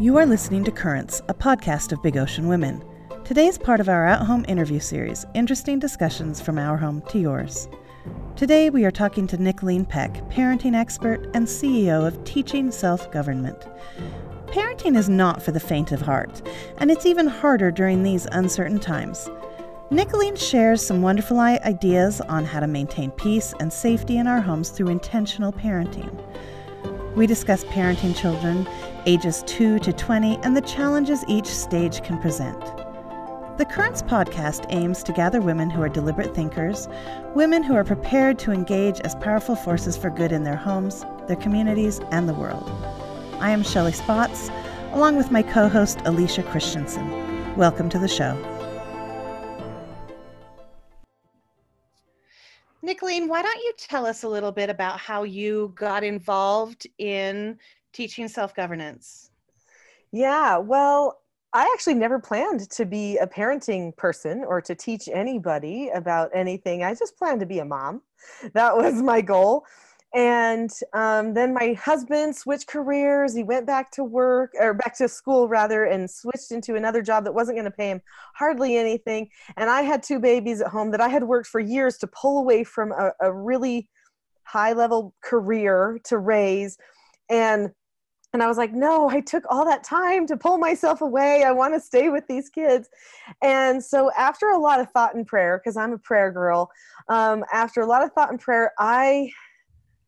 You are listening to Currents, a podcast of Big Ocean Women. Today is part of our at home interview series, Interesting Discussions from Our Home to Yours. Today we are talking to Nicholeen Peck, parenting expert and CEO of Teaching Self Government. Parenting is not for the faint of heart, and it's even harder during these uncertain times. Nicholeen shares some wonderful ideas on how to maintain peace and safety in our homes through intentional parenting. We discuss parenting children ages 2 to 20 and the challenges each stage can present. The Currents podcast aims to gather women who are deliberate thinkers, women who are prepared to engage as powerful forces for good in their homes, their communities, and the world. I am Shelley Spots, along with my co host Alicia Christensen. Welcome to the show. Nicholeen, why don't you tell us a little bit about how you got involved in teaching self governance? Yeah, well, I actually never planned to be a parenting person or to teach anybody about anything. I just planned to be a mom. That was my goal. And um, then my husband switched careers. He went back to work or back to school rather and switched into another job that wasn't going to pay him hardly anything. And I had two babies at home that I had worked for years to pull away from a, a really high level career to raise. And and I was like, no, I took all that time to pull myself away. I want to stay with these kids. And so, after a lot of thought and prayer, because I'm a prayer girl, um, after a lot of thought and prayer, I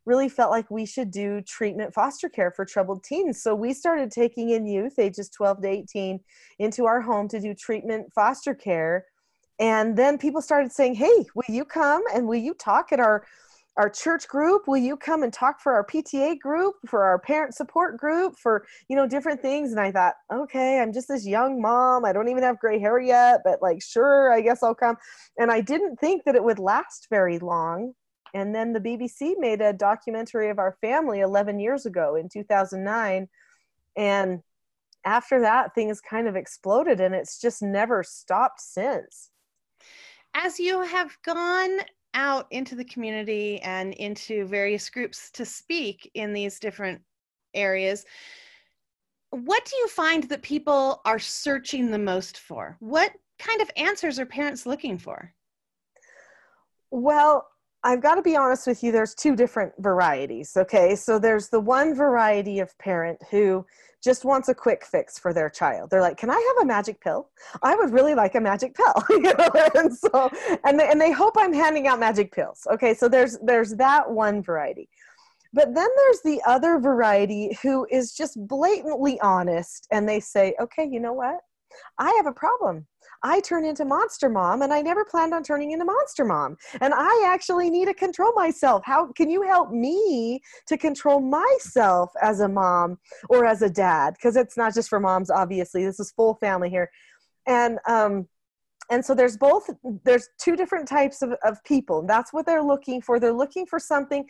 really felt like we should do treatment foster care for troubled teens. So, we started taking in youth ages 12 to 18 into our home to do treatment foster care. And then people started saying, hey, will you come and will you talk at our our church group? Will you come and talk for our pta group for our parent support group for you know different things? And i thought okay i'm just this young mom. I don't even have gray hair yet but like sure i guess i'll come. And i didn't think that it would last very long and then the bbc made a documentary of our family 11 years ago in 2009 and after that things kind of exploded and it's just never stopped since. As you have gone out into the community and into various groups to speak in these different areas what do you find that people are searching the most for? What kind of answers are parents looking for? Well I've got to be honest with you, there's two different varieties. Okay. So there's the one variety of parent who just wants a quick fix for their child. They're like, "Can I have a magic pill? I would really like a magic pill." and so and they, and they hope I'm handing out magic pills. Okay, so there's there's that one variety. But then there's the other variety who is just blatantly honest and they say, "Okay, you know what? I have a problem. I turn into monster mom and I never planned on turning into monster mom. And I actually need to control myself. How can you help me to control myself as a mom or as a dad? Because it's not just for moms, obviously. This is full family here. And um, and so there's both there's two different types of, of people. That's what they're looking for. They're looking for something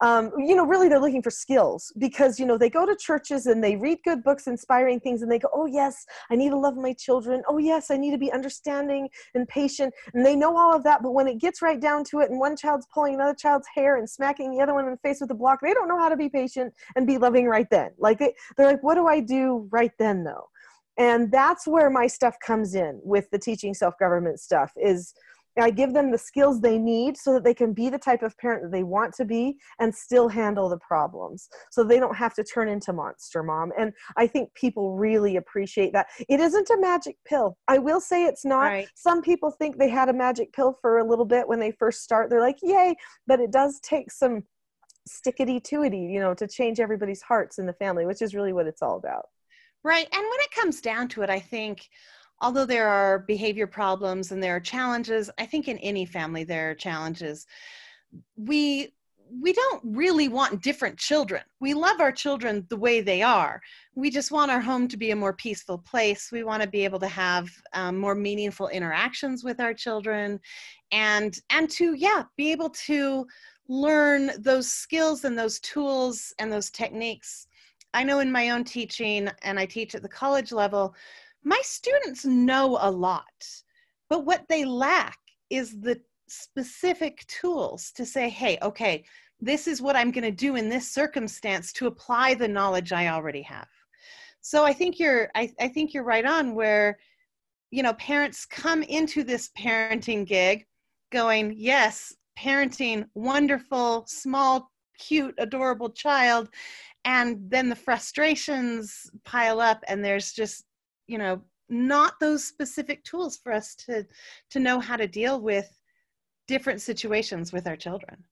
um, you know really they're looking for skills because you know they go to churches and they read good books inspiring things and they go oh yes i need to love my children. Oh yes i need to be understanding and patient. And they know all of that but when it gets right down to it and one child's pulling another child's hair and smacking the other one in the face with a block they don't know how to be patient and be loving right then. Like they, they're like what do i do right then though and that's where my stuff comes in with the teaching self-government stuff is i give them the skills they need so that they can be the type of parent that they want to be and still handle the problems. So they don't have to turn into monster mom. And i think people really appreciate that. It isn't a magic pill. I will say it's not. Right. some people think they had a magic pill for a little bit when they first start. They're like yay but it does take some stickety toity you know to change everybody's hearts in the family which is really what it's all about Right. And when it comes down to it, I think although there are behavior problems and there are challenges, I think in any family there are challenges. We we don't really want different children. We love our children the way they are. We just want our home to be a more peaceful place. We want to be able to have um, more meaningful interactions with our children, and and to yeah, be able to learn those skills and those tools and those techniques I know in my own teaching, and I teach at the college level, my students know a lot, but what they lack is the specific tools to say, hey, okay, this is what I'm going to do in this circumstance to apply the knowledge I already have. so i think you're I, I think you're right on where you know parents come into this parenting gig going yes parenting wonderful small cute adorable child and then the frustrations pile up and there's just you know not those specific tools for us to to know how to deal with different situations with our children.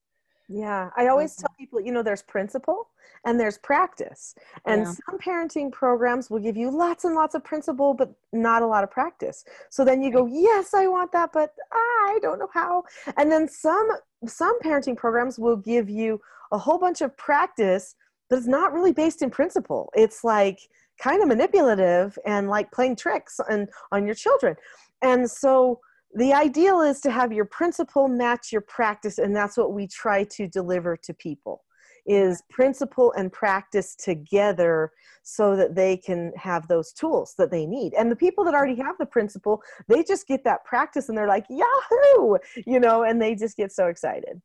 Yeah i always mm-hmm. tell people you know there's principle and there's practice. And yeah. some parenting programs will give you lots and lots of principle but not a lot of practice. So then you go yes i want that but i don't know how. And then some some parenting programs will give you a whole bunch of practice but it's not really based in principle. It's like kind of manipulative and like playing tricks on on your children. And so the ideal is to have your principle match your practice and that's what we try to deliver to people is principle and practice together so that they can have those tools that they need. And the people that already have the principle they just get that practice and they're like yahoo! You know and they just get so excited.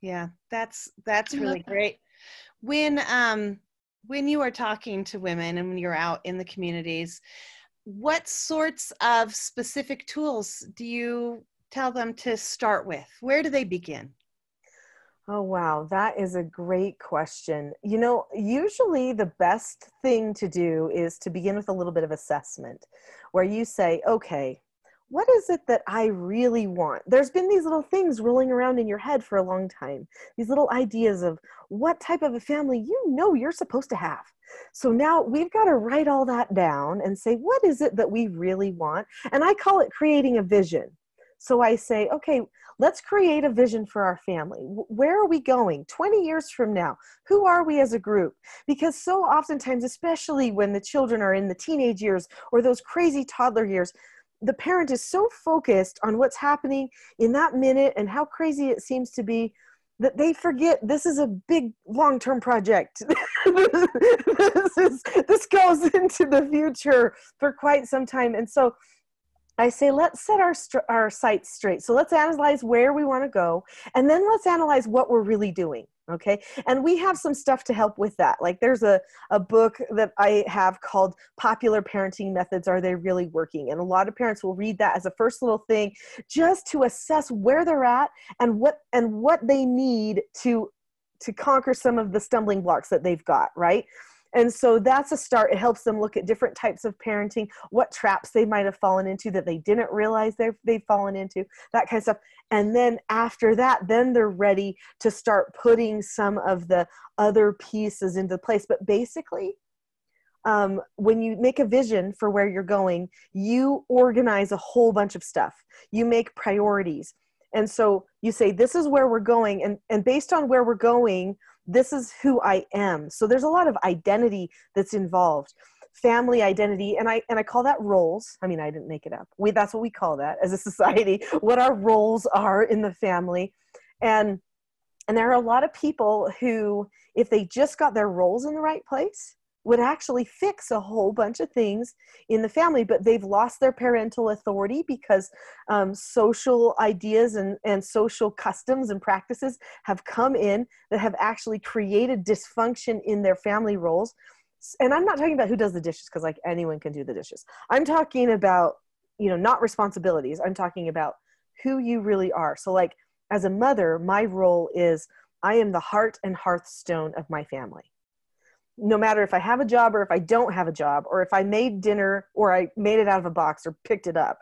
Yeah that's that's really great when um when you are talking to women and when you're out in the communities what sorts of specific tools do you tell them to start with where do they begin Oh, wow. That is a great question. You know, usually the best thing to do is to begin with a little bit of assessment where you say, okay, what is it that I really want? There's been these little things rolling around in your head for a long time, these little ideas of what type of a family you know you're supposed to have. So now we've got to write all that down and say, what is it that we really want? And I call it creating a vision. So I say, okay, let's create a vision for our family. Where are we going 20 years from now? Who are we as a group? Because so oftentimes, especially when the children are in the teenage years or those crazy toddler years, the parent is so focused on what's happening in that minute and how crazy it seems to be that they forget this is a big long-term project this is this goes into the future for quite some time and so I say, let's set our, our sights straight. So let's analyze where we want to go, and then let's analyze what we're really doing. Okay. And we have some stuff to help with that. Like there's a, a book that I have called Popular Parenting Methods Are They Really Working? And a lot of parents will read that as a first little thing just to assess where they're at and what and what they need to to conquer some of the stumbling blocks that they've got, right? And so that's a start. It helps them look at different types of parenting, what traps they might have fallen into that they didn't realize they've, they've fallen into, that kind of stuff. And then after that, then they're ready to start putting some of the other pieces into place. But basically, um, when you make a vision for where you're going, you organize a whole bunch of stuff. You make priorities. And so you say, this is where we're going. And, and based on where we're going, this is who I am. So there's a lot of identity that's involved. Family identity and i and i call that roles. I mean i didn't make it up. We that's what we call that as a society what our roles are in the family. And and there are a lot of people who if they just got their roles in the right place would actually fix a whole bunch of things in the family, but they've lost their parental authority because um, social ideas and, and social customs and practices have come in that have actually created dysfunction in their family roles. And I'm not talking about who does the dishes because like anyone can do the dishes. I'm talking about, you know, not responsibilities. I'm talking about who you really are. So like as a mother, my role is I am the heart and hearthstone of my family no matter if I have a job or if I don't have a job, or if I made dinner or I made it out of a box or picked it up,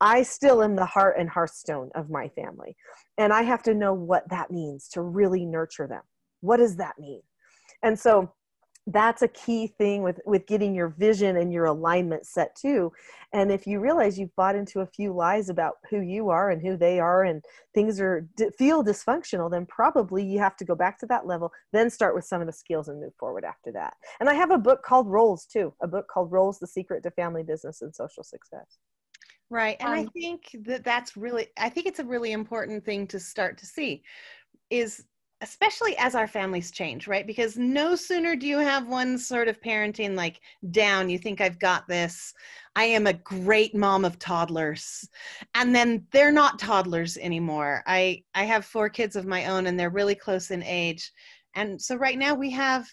I still am the heart and hearthstone of my family. And I have to know what that means to really nurture them. What does that mean? And so that's a key thing with with getting your vision and your alignment set too. And if you realize you've bought into a few lies about who you are and who they are and things are feel dysfunctional then probably you have to go back to that level then start with some of the skills and move forward after that. And i have a book called roles too a book called roles the secret to family business and social success. Right and um, i think that that's really i think it's a really important thing to start to see is especially as our families change, right? Because no sooner do you have one sort of parenting like down, you think I've got this. I am a great mom of toddlers. And then they're not toddlers anymore. I I have four kids of my own and they're really close in age. And so right now we have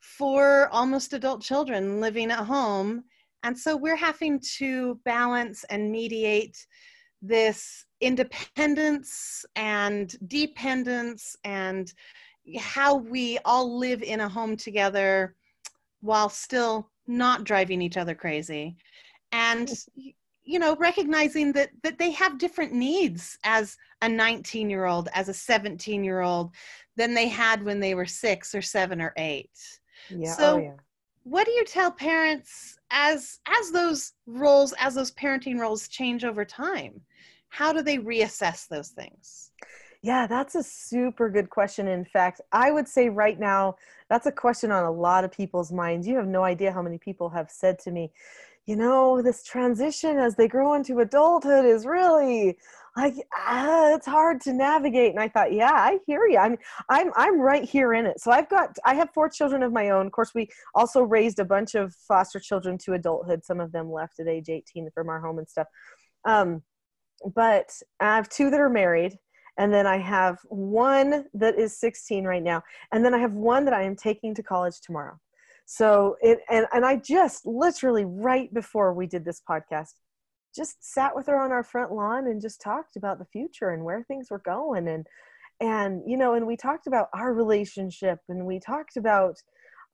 four almost adult children living at home. And so we're having to balance and mediate this independence and dependence and how we all live in a home together while still not driving each other crazy and you know recognizing that that they have different needs as a 19 year old as a 17 year old than they had when they were 6 or 7 or 8 yeah. so oh, yeah. What do you tell parents as as those roles as those parenting roles change over time how do they reassess those things yeah, that's a super good question. In fact, I would say right now, that's a question on a lot of people's minds. You have no idea how many people have said to me, you know, this transition as they grow into adulthood is really like ah, it's hard to navigate. And I thought, yeah, I hear you. I'm I'm I'm right here in it. So I've got I have four children of my own. Of course, we also raised a bunch of foster children to adulthood. Some of them left at age 18 from our home and stuff. Um, but I have two that are married and then I have one that is 16 right now, and then I have one that I am taking to college tomorrow. So it and and I just literally right before we did this podcast, just sat with her on our front lawn and just talked about the future and where things were going and and you know and we talked about our relationship and we talked about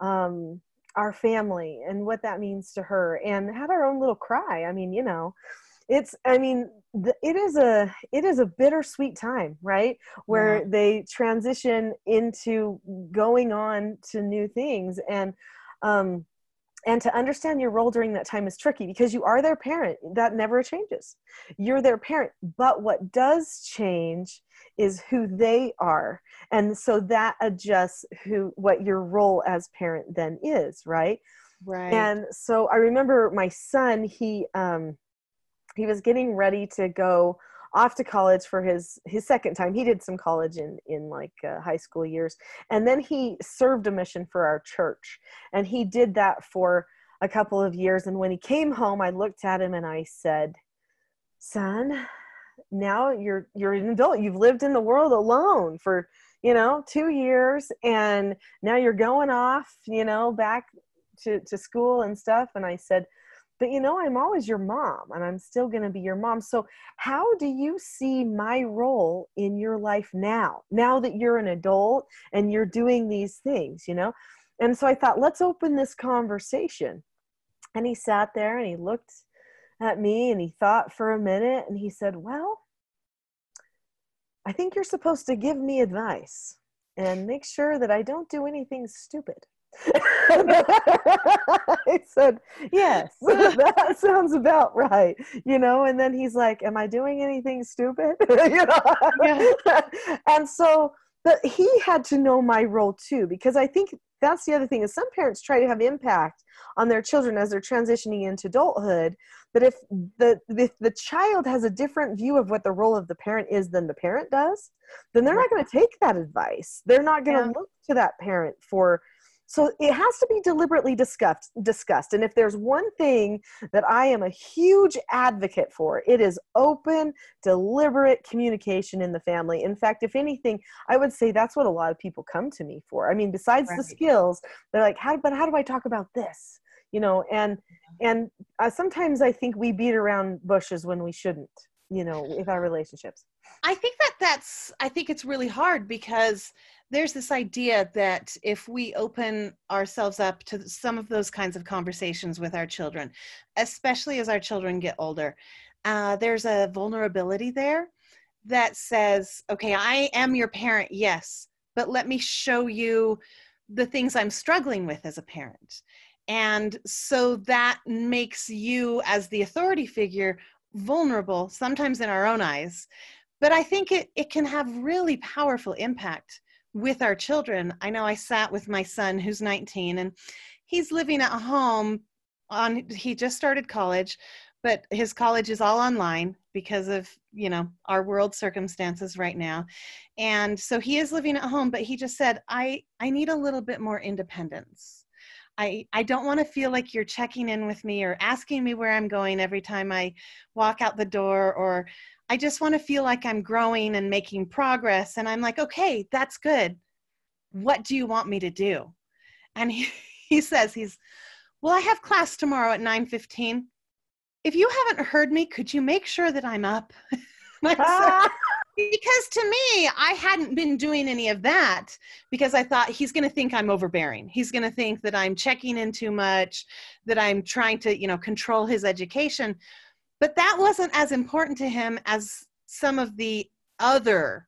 um our family and what that means to her and had our own little cry. I mean, you know, it's i mean it is a it is a bittersweet time right where yeah. they transition into going on to new things and um and to understand your role during that time is tricky because you are their parent. That never changes. You're their parent but what does change is who they are. And so that adjusts who what your role as parent then is right? Right. And so i remember my son he um he was getting ready to go off to college for his his second time. He did some college in in like uh, high school years. And then he served a mission for our church. And he did that for a couple of years. And when he came home i looked at him and i said son now you're you're an adult. You've lived in the world alone for you know two years. And now you're going off you know back to, to school and stuff. And i said but you know i'm always your mom and i'm still going to be your mom. So how do you see my role in your life now now that you're an adult and you're doing these things you know? And so i thought let's open this conversation. And he sat there and he looked at me and he thought for a minute and he said well i think you're supposed to give me advice and make sure that i don't do anything stupid I said, Yes, that sounds about right. You know, and then he's like, Am I doing anything stupid? you know? Yeah. and so but he had to know my role too, because I think that's the other thing is some parents try to have impact on their children as they're transitioning into adulthood. But if the if the child has a different view of what the role of the parent is than the parent does, then they're not going to take that advice. They're not going to yeah. look to that parent for so it has to be deliberately discussed discussed. And if there's one thing that i am a huge advocate for it is open deliberate communication in the family. In fact if anything i would say that's what a lot of people come to me for. I mean besides right. the skills they're like how but how do i talk about this? You know and and uh, sometimes i think we beat around bushes when we shouldn't you know with our relationships i think that that's i think it's really hard because there's this idea that if we open ourselves up to some of those kinds of conversations with our children, especially as our children get older, uh, there's a vulnerability there that says, okay, I am your parent, yes, but let me show you the things I'm struggling with as a parent. And so that makes you, as the authority figure, vulnerable, sometimes in our own eyes. But I think it, it can have really powerful impact with our children. I know I sat with my son who's 19 and he's living at home on he just started college, but his college is all online because of, you know, our world circumstances right now. And so he is living at home, but he just said, "I I need a little bit more independence." I, I don't want to feel like you're checking in with me or asking me where I'm going every time I walk out the door or I just want to feel like I'm growing and making progress. And I'm like, okay, that's good. What do you want me to do? and he, he says he's well i have class tomorrow at 9.15 if you haven't heard me could you make sure that i'm up because to me i hadn't been doing any of that because i thought he's going to think i'm overbearing. He's going to think that i'm checking in too much that i'm trying to you know control his education. But that wasn't as important to him as some of the other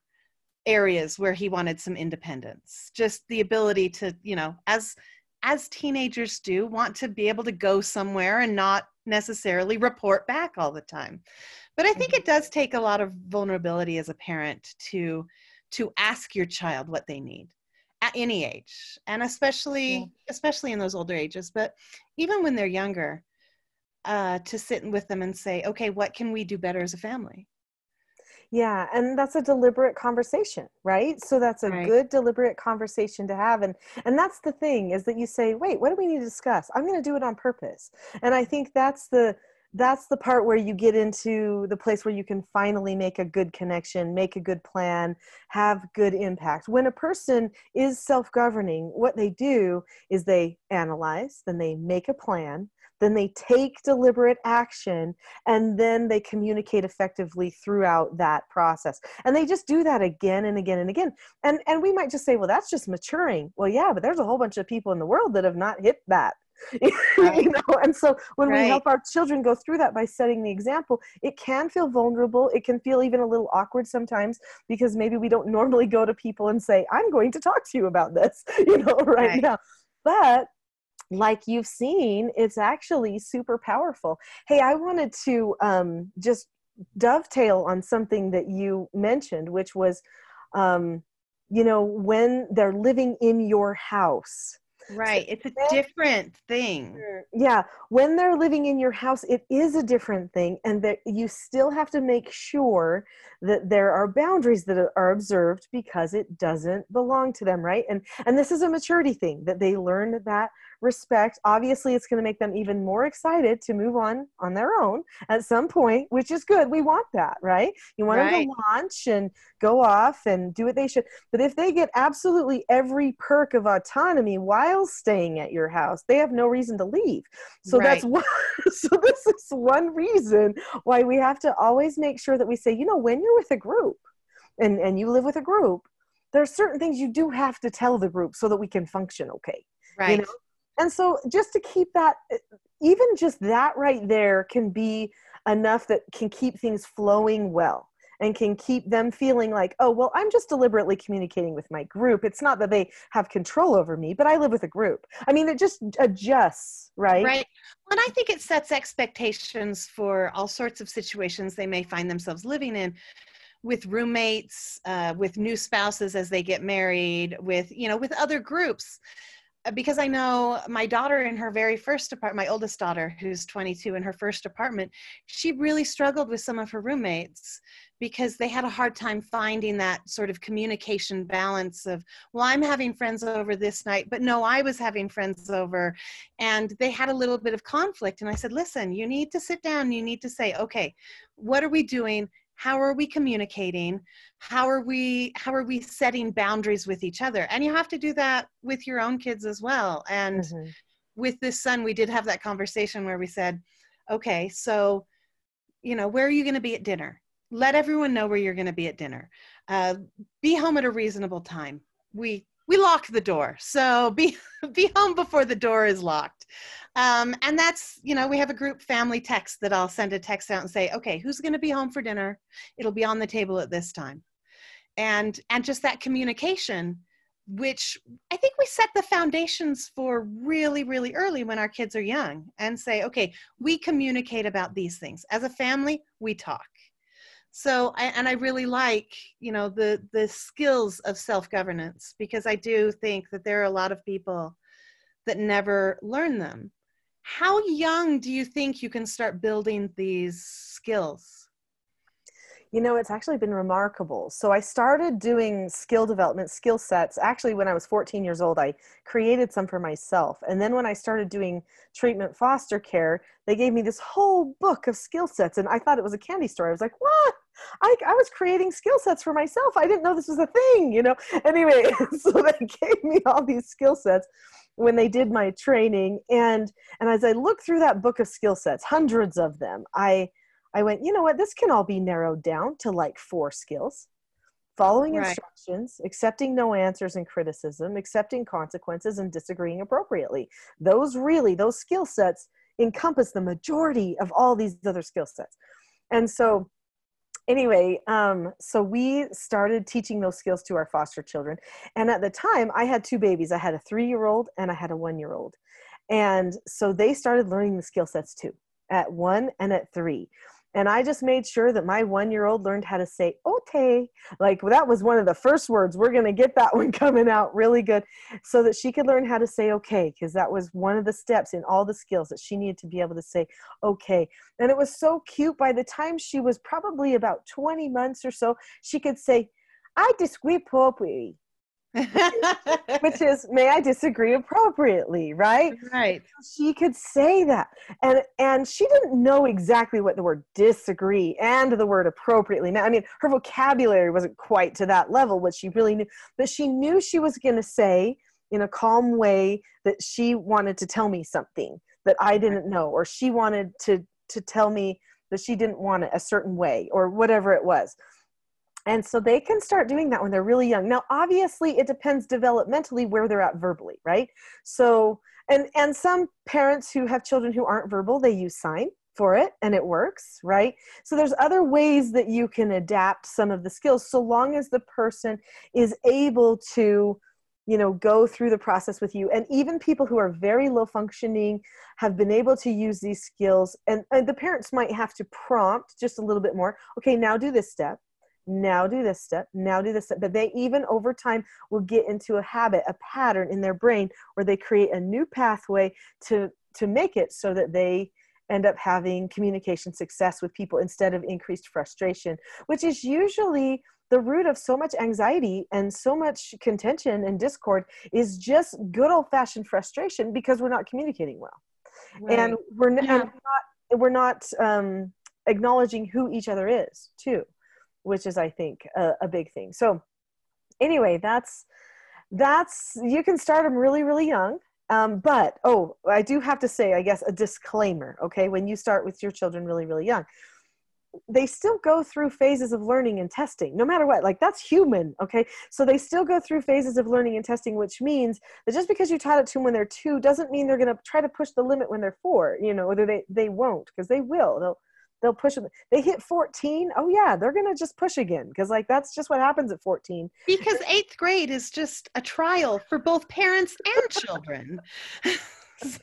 areas where he wanted some independence. Just the ability to you know as as teenagers do want to be able to go somewhere and not necessarily report back all the time but i think it mm-hmm. does take a lot of vulnerability as a parent to to ask your child what they need at any age and especially yeah. especially in those older ages but even when they're younger uh, to sit with them and say okay what can we do better as a family yeah and that's a deliberate conversation right so that's a right. good deliberate conversation to have and and that's the thing is that you say wait what do we need to discuss i'm going to do it on purpose and i think that's the that's the part where you get into the place where you can finally make a good connection, make a good plan, have good impact. When a person is self governing, what they do is they analyze, then they make a plan, then they take deliberate action and then they communicate effectively throughout that process. And they just do that again and again and again. And and we might just say well that's just maturing. Well yeah but there's a whole bunch of people in the world that have not hit that right. you know and so when right. we help our children go through that by setting the example it can feel vulnerable it can feel even a little awkward sometimes because maybe we don't normally go to people and say i'm going to talk to you about this you know right, right. now but like you've seen, it's actually super powerful. Hey, I wanted to um, just dovetail on something that you mentioned, which was, um, you know, when they're living in your house. Right. It's a different thing. Yeah. When they're living in your house, it is a different thing. And that you still have to make sure that there are boundaries that are observed because it doesn't belong to them. Right. And and this is a maturity thing that they learn that respect obviously it's going to make them even more excited to move on on their own at some point which is good we want that right you want right. them to launch and go off and do what they should but if they get absolutely every perk of autonomy while staying at your house they have no reason to leave so right. that's one so this is one reason why we have to always make sure that we say you know when you're with a group and and you live with a group there are certain things you do have to tell the group so that we can function okay right you know? And so just to keep that even just that right there can be enough that can keep things flowing well and can keep them feeling like oh well i'm just deliberately communicating with my group. It's not that they have control over me but i live with a group. I mean it just adjusts right? Right. And i think it sets expectations for all sorts of situations they may find themselves living in with roommates uh, with new spouses as they get married with you know with other groups Uh, because I know my daughter in her very first apartment, my oldest daughter, who's 22 in her first apartment, she really struggled with some of her roommates because they had a hard time finding that sort of communication balance of, well, I'm having friends over this night, but no, I was having friends over. And they had a little bit of conflict. And I said, listen, you need to sit down, you need to say, okay, what are we doing? How are we communicating? How are we how are we setting boundaries with each other? And you have to do that with your own kids as well. And mm-hmm. with this son we did have that conversation where we said okay so you know where are you going to be at dinner? Let everyone know where you're going to be at dinner. Uh, be home at a reasonable time. We we lock the door. So be be home before the door is locked. Um, and that's you know we have a group family text that i'll send a text out and say okay who's going to be home for dinner? It'll be on the table at this time. And and just that communication which i think we set the foundations for really really early when our kids are young and say okay we communicate about these things. As a family we talk so I, and i really like you know the the skills of self-governance because i do think that there are a lot of people that never learn them. How young do you think you can start building these skills you know, it's actually been remarkable. So I started doing skill development, skill sets. Actually, when I was 14 years old, I created some for myself. And then when I started doing treatment foster care, they gave me this whole book of skill sets. And I thought it was a candy store. I was like, what? I, I was creating skill sets for myself. I didn't know this was a thing, you know? Anyway, so they gave me all these skill sets when they did my training and and as i looked through that book of skill sets hundreds of them i i went you know what this can all be narrowed down to like four skills following right. instructions accepting no answers and criticism accepting consequences and disagreeing appropriately those really those skill sets encompass the majority of all these other skill sets and so anyway, um, so we started teaching those skills to our foster children. And at the time, I had two babies. I had a three year old and I had a one year old. And so they started learning the skill sets too at one and at three and i just made sure that my one year old learned how to say ote like that was one of the first words we're going to get that one coming out really good so that she could learn how to say okay because that was one of the steps in all the skills that she needed to be able to say okay. And it was so cute by the time she was probably about 20 months or so she could say i appropriately which is may i disagree appropriately right? Right. She could say that. And and she didn't know exactly what the word disagree and the word appropriately now i mean her vocabulary wasn't quite to that level what she really knew but she knew she was going to say in a calm way that she wanted to tell me something that i didn't know or she wanted to to tell me that she didn't want it a certain way or whatever it was and so they can start doing that when they're really young. Now, obviously, it depends developmentally where they're at verbally, right? So, and and some parents who have children who aren't verbal, they use sign for it and it works, right? So there's other ways that you can adapt some of the skills so long as the person is able to you know go through the process with you and even people who are very low functioning have been able to use these skills and, and the parents might have to prompt just a little bit more okay now do this step now do this step, now do this step. But they even over time will get into a habit, a pattern in their brain where they create a new pathway to to make it so that they end up having communication success with people instead of increased frustration, which is usually the root of so much anxiety and so much contention and discord is just good old fashioned frustration because we're not communicating well. Right. And we're, yeah. and we're not, we're not um, acknowledging who each other is, too which is i think a, a big thing. So anyway that's that's you can start them really really young um, but oh i do have to say i guess a disclaimer okay? When you start with your children really really young they still go through phases of learning and testing no matter what like that's human okay? So they still go through phases of learning and testing which means that just because you taught it to them when they're two doesn't mean they're going to try to push the limit when they're four you know whether they they won't because they will they'll they'll push them. They hit 14. Oh yeah, they're gonna just push again because like that's just what happens at 14. Because eighth grade is just a trial for both parents and children. so.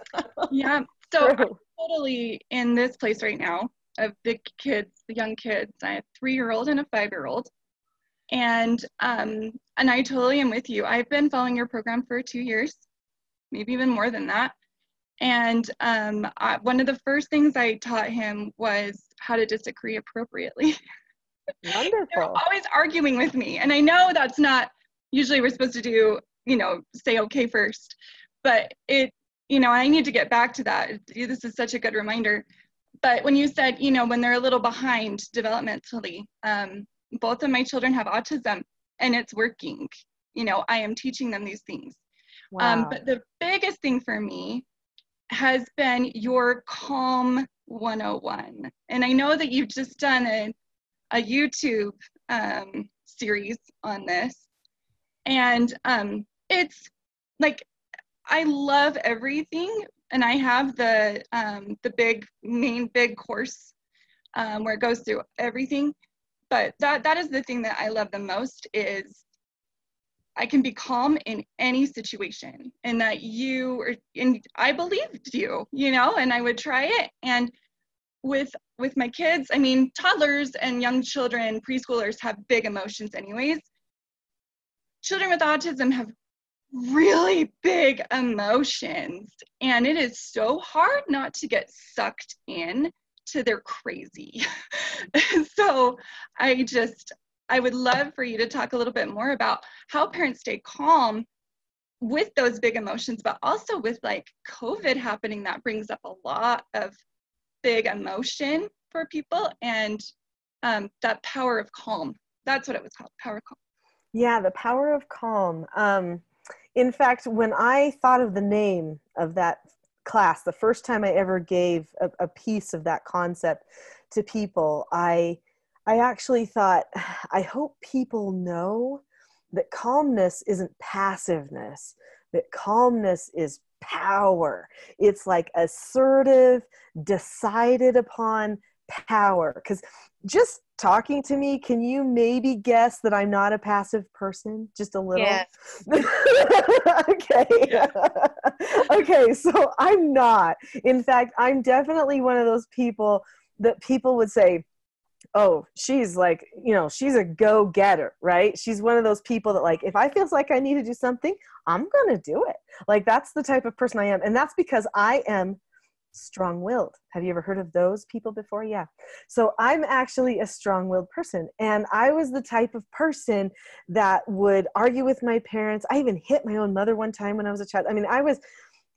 Yeah. So I'm totally in this place right now of the kids, the young kids. I have three year old and a five year old. And um and I totally am with you. I've been following your program for two years, maybe even more than that. And um, I, one of the first things I taught him was how to disagree appropriately. Wonderful. They're always arguing with me. And I know that's not usually we're supposed to do, you know, say okay first. But it, you know, I need to get back to that. This is such a good reminder. But when you said, you know, when they're a little behind developmentally, um, both of my children have autism and it's working. You know, I am teaching them these things. Wow. Um, but the biggest thing for me has been your Calm 101. And I know that you've just done a, a YouTube um, series on this. And um, it's like, I love everything. And I have the, um, the big, main big course um, where it goes through everything. But that, that is the thing that I love the most is I can be calm in any situation and that you are, and I believed you, you know, and I would try it. And with with my kids, I mean, toddlers and young children, preschoolers have big emotions anyways. Children with autism have really big emotions and it is so hard not to get sucked in to their crazy. so I just I would love for you to talk a little bit more about how parents stay calm with those big emotions, but also with like COVID happening, that brings up a lot of big emotion for people and um, that power of calm. That's what it was called, power calm. Yeah, the power of calm. Um, in fact, when I thought of the name of that class, the first time I ever gave a, a piece of that concept to people, I I actually thought, I hope people know that calmness isn't passiveness, that calmness is power. It's like assertive, decided upon power. Because just talking to me, can you maybe guess that I'm not a passive person? Just a little? Yes. okay. Yeah. okay, so I'm not. In fact, I'm definitely one of those people that people would say, oh she's like you know she's a go-getter right? She's one of those people that like if i feels like i need to do something i'm gonna do it. Like that's the type of person i am and that's because i am strong-willed. Have you ever heard of those people before? Yeah. So i'm actually a strong-willed person and i was the type of person that would argue with my parents. I even hit my own mother one time when i was a child. I mean i was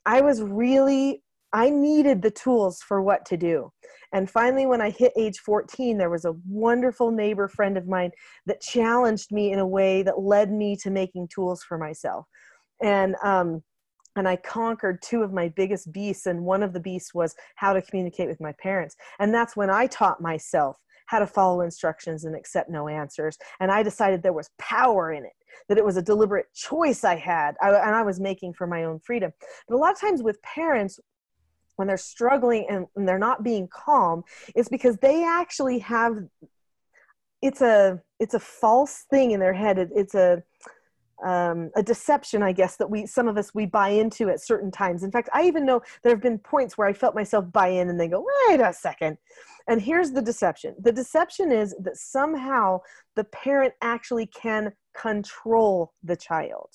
i was really i needed the tools for what to do and finally, when I hit age 14, there was a wonderful neighbor friend of mine that challenged me in a way that led me to making tools for myself. And, um, and I conquered two of my biggest beasts. And one of the beasts was how to communicate with my parents. And that's when I taught myself how to follow instructions and accept no answers. And I decided there was power in it, that it was a deliberate choice I had, I, and I was making for my own freedom. But a lot of times with parents, when they're struggling and, and they're not being calm it's because they actually have it's a it's a false thing in their head. It, it's a um, a deception i guess that we some of us we buy into at certain times. In fact i even know there have been points where i felt myself buy in and they go wait a second. And here's the deception. The deception is that somehow the parent actually can control the child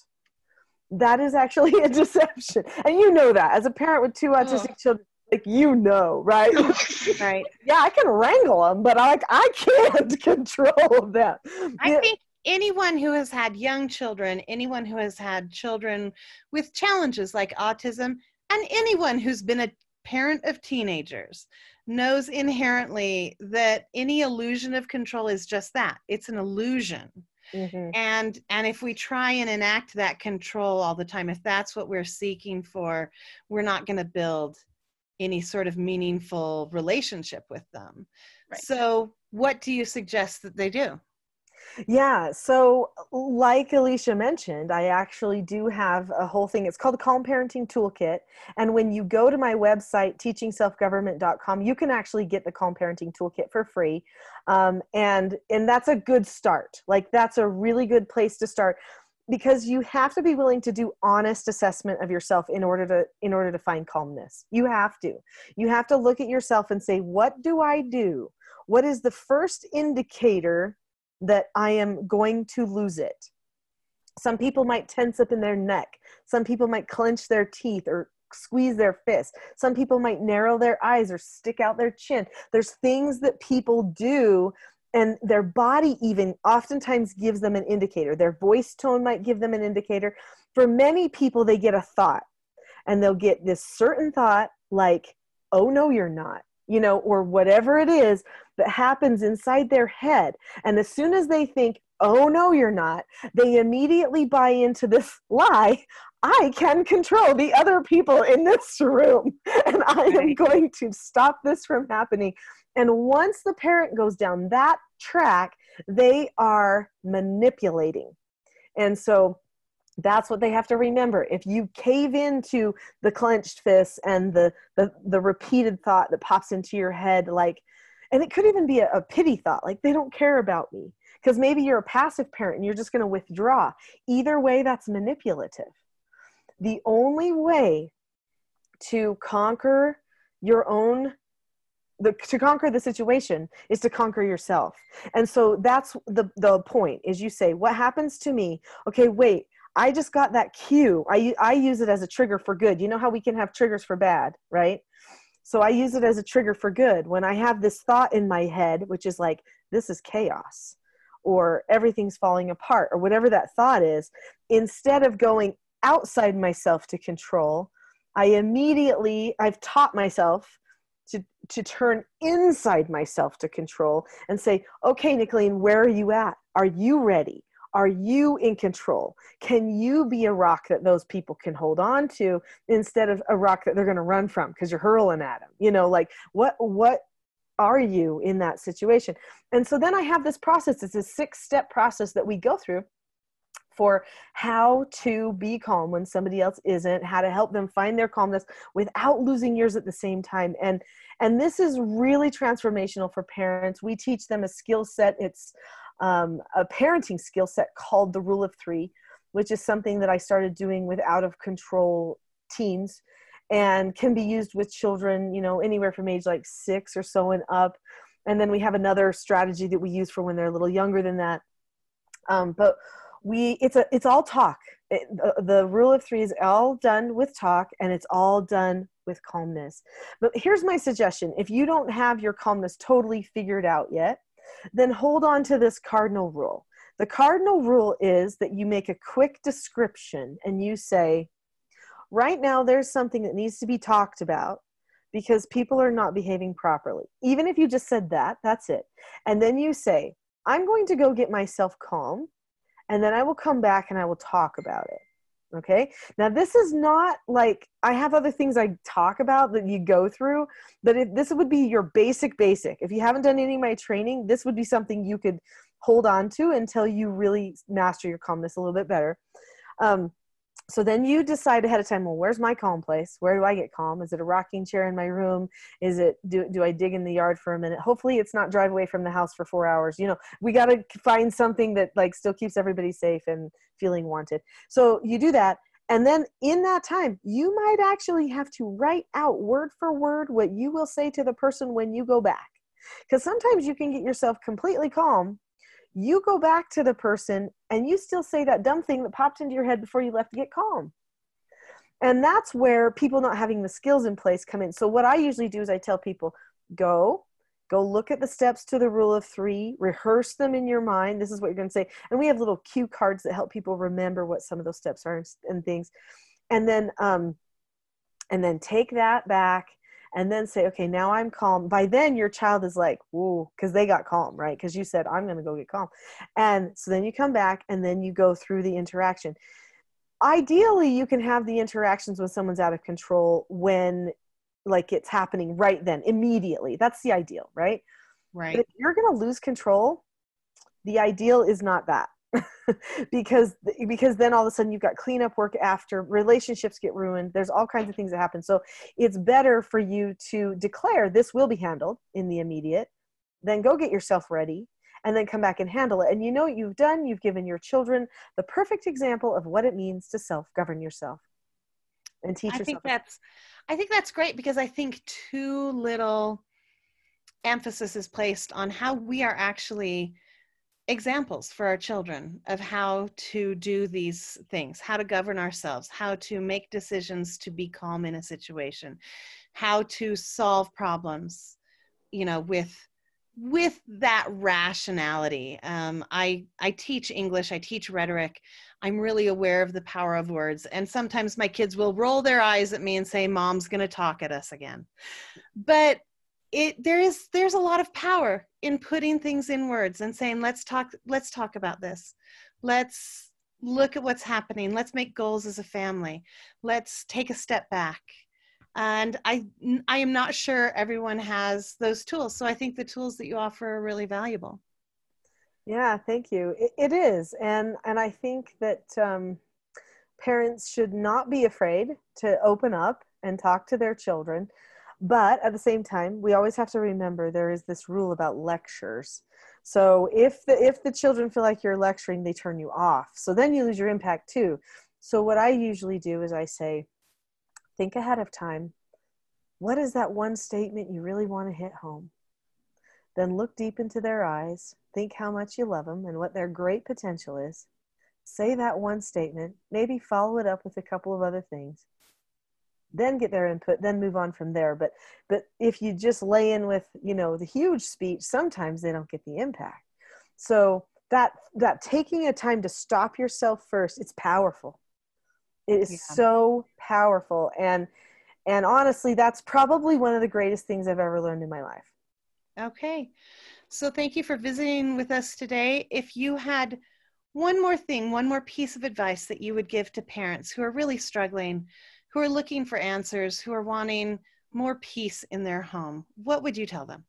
that is actually a deception. And you know that. As a parent with two autistic Ugh. children like you know right? Right. yeah i can wrangle them but i i can't control them. I Yeah, think anyone who has had young children, anyone who has had children with challenges like autism, and anyone who's been a parent of teenagers knows inherently that any illusion of control is just that. It's an illusion mhm. and and if we try and enact that control all the time if that's what we're seeking for we're not going to build any sort of meaningful relationship with them Right. so what do you suggest that they do Yeah, so like Alicia mentioned, I actually do have a whole thing. It's called the Calm Parenting Toolkit. And when you go to my website, teachingselfgovernment.com, you can actually get the Calm Parenting Toolkit for free. Um, and and that's a good start. Like that's a really good place to start because you have to be willing to do honest assessment of yourself in order to in order to find calmness. You have to. You have to look at yourself and say, what do I do? What is the first indicator that I am going to lose it. Some people might tense up in their neck. Some people might clench their teeth or squeeze their fists. Some people might narrow their eyes or stick out their chin. There's things that people do, and their body even oftentimes gives them an indicator. Their voice tone might give them an indicator. For many people, they get a thought, and they'll get this certain thought like, oh, no, you're not. You know, or whatever it is that happens inside their head. And as soon as they think, oh, no, you're not, they immediately buy into this lie I can control the other people in this room, and I am going to stop this from happening. And once the parent goes down that track, they are manipulating. And so that's what they have to remember. If you cave into the clenched fists and the, the, the repeated thought that pops into your head, like, and it could even be a, a pity thought, like they don't care about me. Because maybe you're a passive parent and you're just going to withdraw. Either way, that's manipulative. The only way to conquer your own the, to conquer the situation is to conquer yourself and so that's the the point is you say what happens to me okay wait i just got that cue I, I use it as a trigger for good you know how we can have triggers for bad right so i use it as a trigger for good when i have this thought in my head which is like this is chaos or everything's falling apart or whatever that thought is instead of going outside myself to control i immediately i've taught myself to, to turn inside myself to control and say, okay, Nicholeen, where are you at? Are you ready? Are you in control? Can you be a rock that those people can hold on to instead of a rock that they're going to run from because you're hurling at them you know like what what are you in that situation? And so then i have this process it's a six step process that we go through for how to be calm when somebody else isn't how to help them find their calmness without losing yours at the same time. And and this is really transformational for parents. We teach them a skill set. It's um, a parenting skill set called the rule of three which is something that i started doing with out of control teens and can be used with children you know anywhere from age like six or so and up. And then we have another strategy that we use for when they're a little younger than that. Um, but we it's a it's all talk. It, the, the rule of three is all done with talk and it's all done with calmness. But here's my suggestion. If you don't have your calmness totally figured out yet then hold on to this cardinal rule. The cardinal rule is that you make a quick description and you say right now there's something that needs to be talked about because people are not behaving properly. Even if you just said that that's it. And then you say i'm going to go get myself calm and then I will come back and I will talk about it. Okay. Now, this is not like I have other things I talk about that you go through, but if, this would be your basic, basic. If you haven't done any of my training, this would be something you could hold on to until you really master your calmness a little bit better. Um, so then you decide ahead of time well where's my calm place? Where do i get calm? Is it a rocking chair in my room? Is it do, do i dig in the yard for a minute? Hopefully it's not drive away from the house for four hours. You know we got to find something that like still keeps everybody safe and feeling wanted. So you do that and then in that time you might actually have to write out word for word what you will say to the person when you go back. Because sometimes you can get yourself completely calm you go back to the person and you still say that dumb thing that popped into your head before you left to get calm. And that's where people not having the skills in place come in. So, what I usually do is I tell people go, go look at the steps to the rule of three, rehearse them in your mind. This is what you're going to say. And we have little cue cards that help people remember what some of those steps are and, and things. And then, um, and then take that back and then say, okay, now I'm calm. By then, your child is like, whoa, because they got calm, right? Because you said, I'm going to go get calm. And so then you come back and then you go through the interaction. Ideally, you can have the interactions when someone's out of control when like it's happening right then, immediately. That's the ideal, right? Right. But if you're going to lose control, the ideal is not that. because because then all of a sudden you've got cleanup work after relationships get ruined there's all kinds of things that happen. So it's better for you to declare this will be handled in the immediate then go get yourself ready and then come back and handle it. And you know what you've done? You've given your children the perfect example of what it means to self govern yourself and teach I yourself. think that's I think that's great because I think too little emphasis is placed on how we are actually examples for our children of how to do these things, how to govern ourselves, how to make decisions to be calm in a situation, how to solve problems, you know, with with that rationality. Um, I I teach English, I teach rhetoric. I'm really aware of the power of words, and sometimes my kids will roll their eyes at me and say, "Mom's going to talk at us again," but it there is there's a lot of power in putting things in words and saying let's talk let's talk about this. Let's look at what's happening. Let's make goals as a family. Let's take a step back. And i i am not sure everyone has those tools so i think the tools that you offer are really valuable. Yeah thank you. It, it is and and i think that um, parents should not be afraid to open up and talk to their children but at the same time we always have to remember there is this rule about lectures. So if the if the children feel like you're lecturing they turn you off. So then you lose your impact too. So what i usually do is i say think ahead of time. What is that one statement you really want to hit home? Then look deep into their eyes. Think how much you love them and what their great potential is. Say that one statement. Maybe follow it up with a couple of other things then get their input then move on from there. But but if you just lay in with you know the huge speech sometimes they don't get the impact. So that that taking a time to stop yourself first it's powerful. It is yeah. so powerful. And and honestly that's probably one of the greatest things i've ever learned in my life. Okay. So thank you for visiting with us today. If you had one more thing, one more piece of advice that you would give to parents who are really struggling, who are looking for answers, who are wanting more peace in their home, what would you tell them?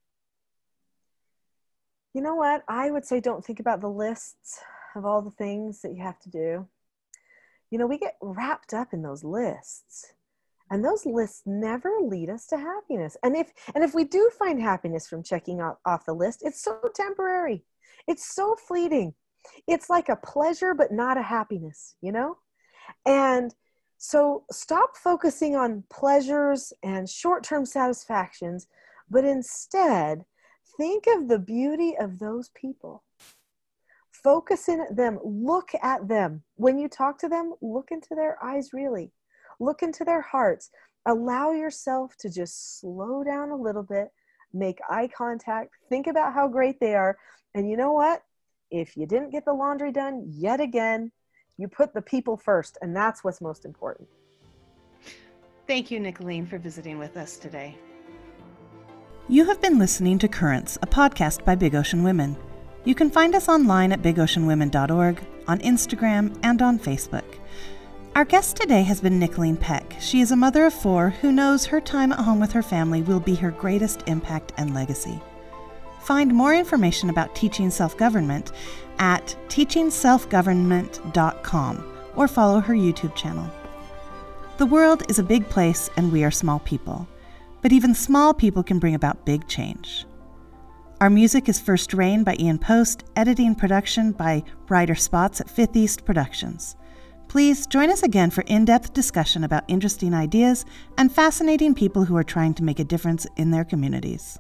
You know what? I would say don't think about the lists of all the things that you have to do. You know, we get wrapped up in those lists. And those lists never lead us to happiness. And if and if we do find happiness from checking off, off the list, it's so temporary. It's so fleeting. It's like a pleasure but not a happiness, you know? And so stop focusing on pleasures and short-term satisfactions, but instead think of the beauty of those people. Focus in them look at them. When you talk to them look into their eyes really. Look into their hearts. Allow yourself to just slow down a little bit make eye contact think about how great they are. And you know what? If you didn't get the laundry done yet again you put the people first and that's what's most important thank you Nicholeen for visiting with us today you have been listening to currents a podcast by big ocean women you can find us online at bigoceanwomen.org, on Instagram, and on Facebook. Our guest today has been Nicholeen Peck. She is a mother of four who knows her time at home with her family will be her greatest impact and legacy. Find more information about teaching self government at teachingselfgovernment.com or follow her YouTube channel. The world is a big place and we are small people, but even small people can bring about big change. Our music is First Rain by Ian Post, editing production by Brighter Spots at Fifth East Productions. Please join us again for in depth discussion about interesting ideas and fascinating people who are trying to make a difference in their communities.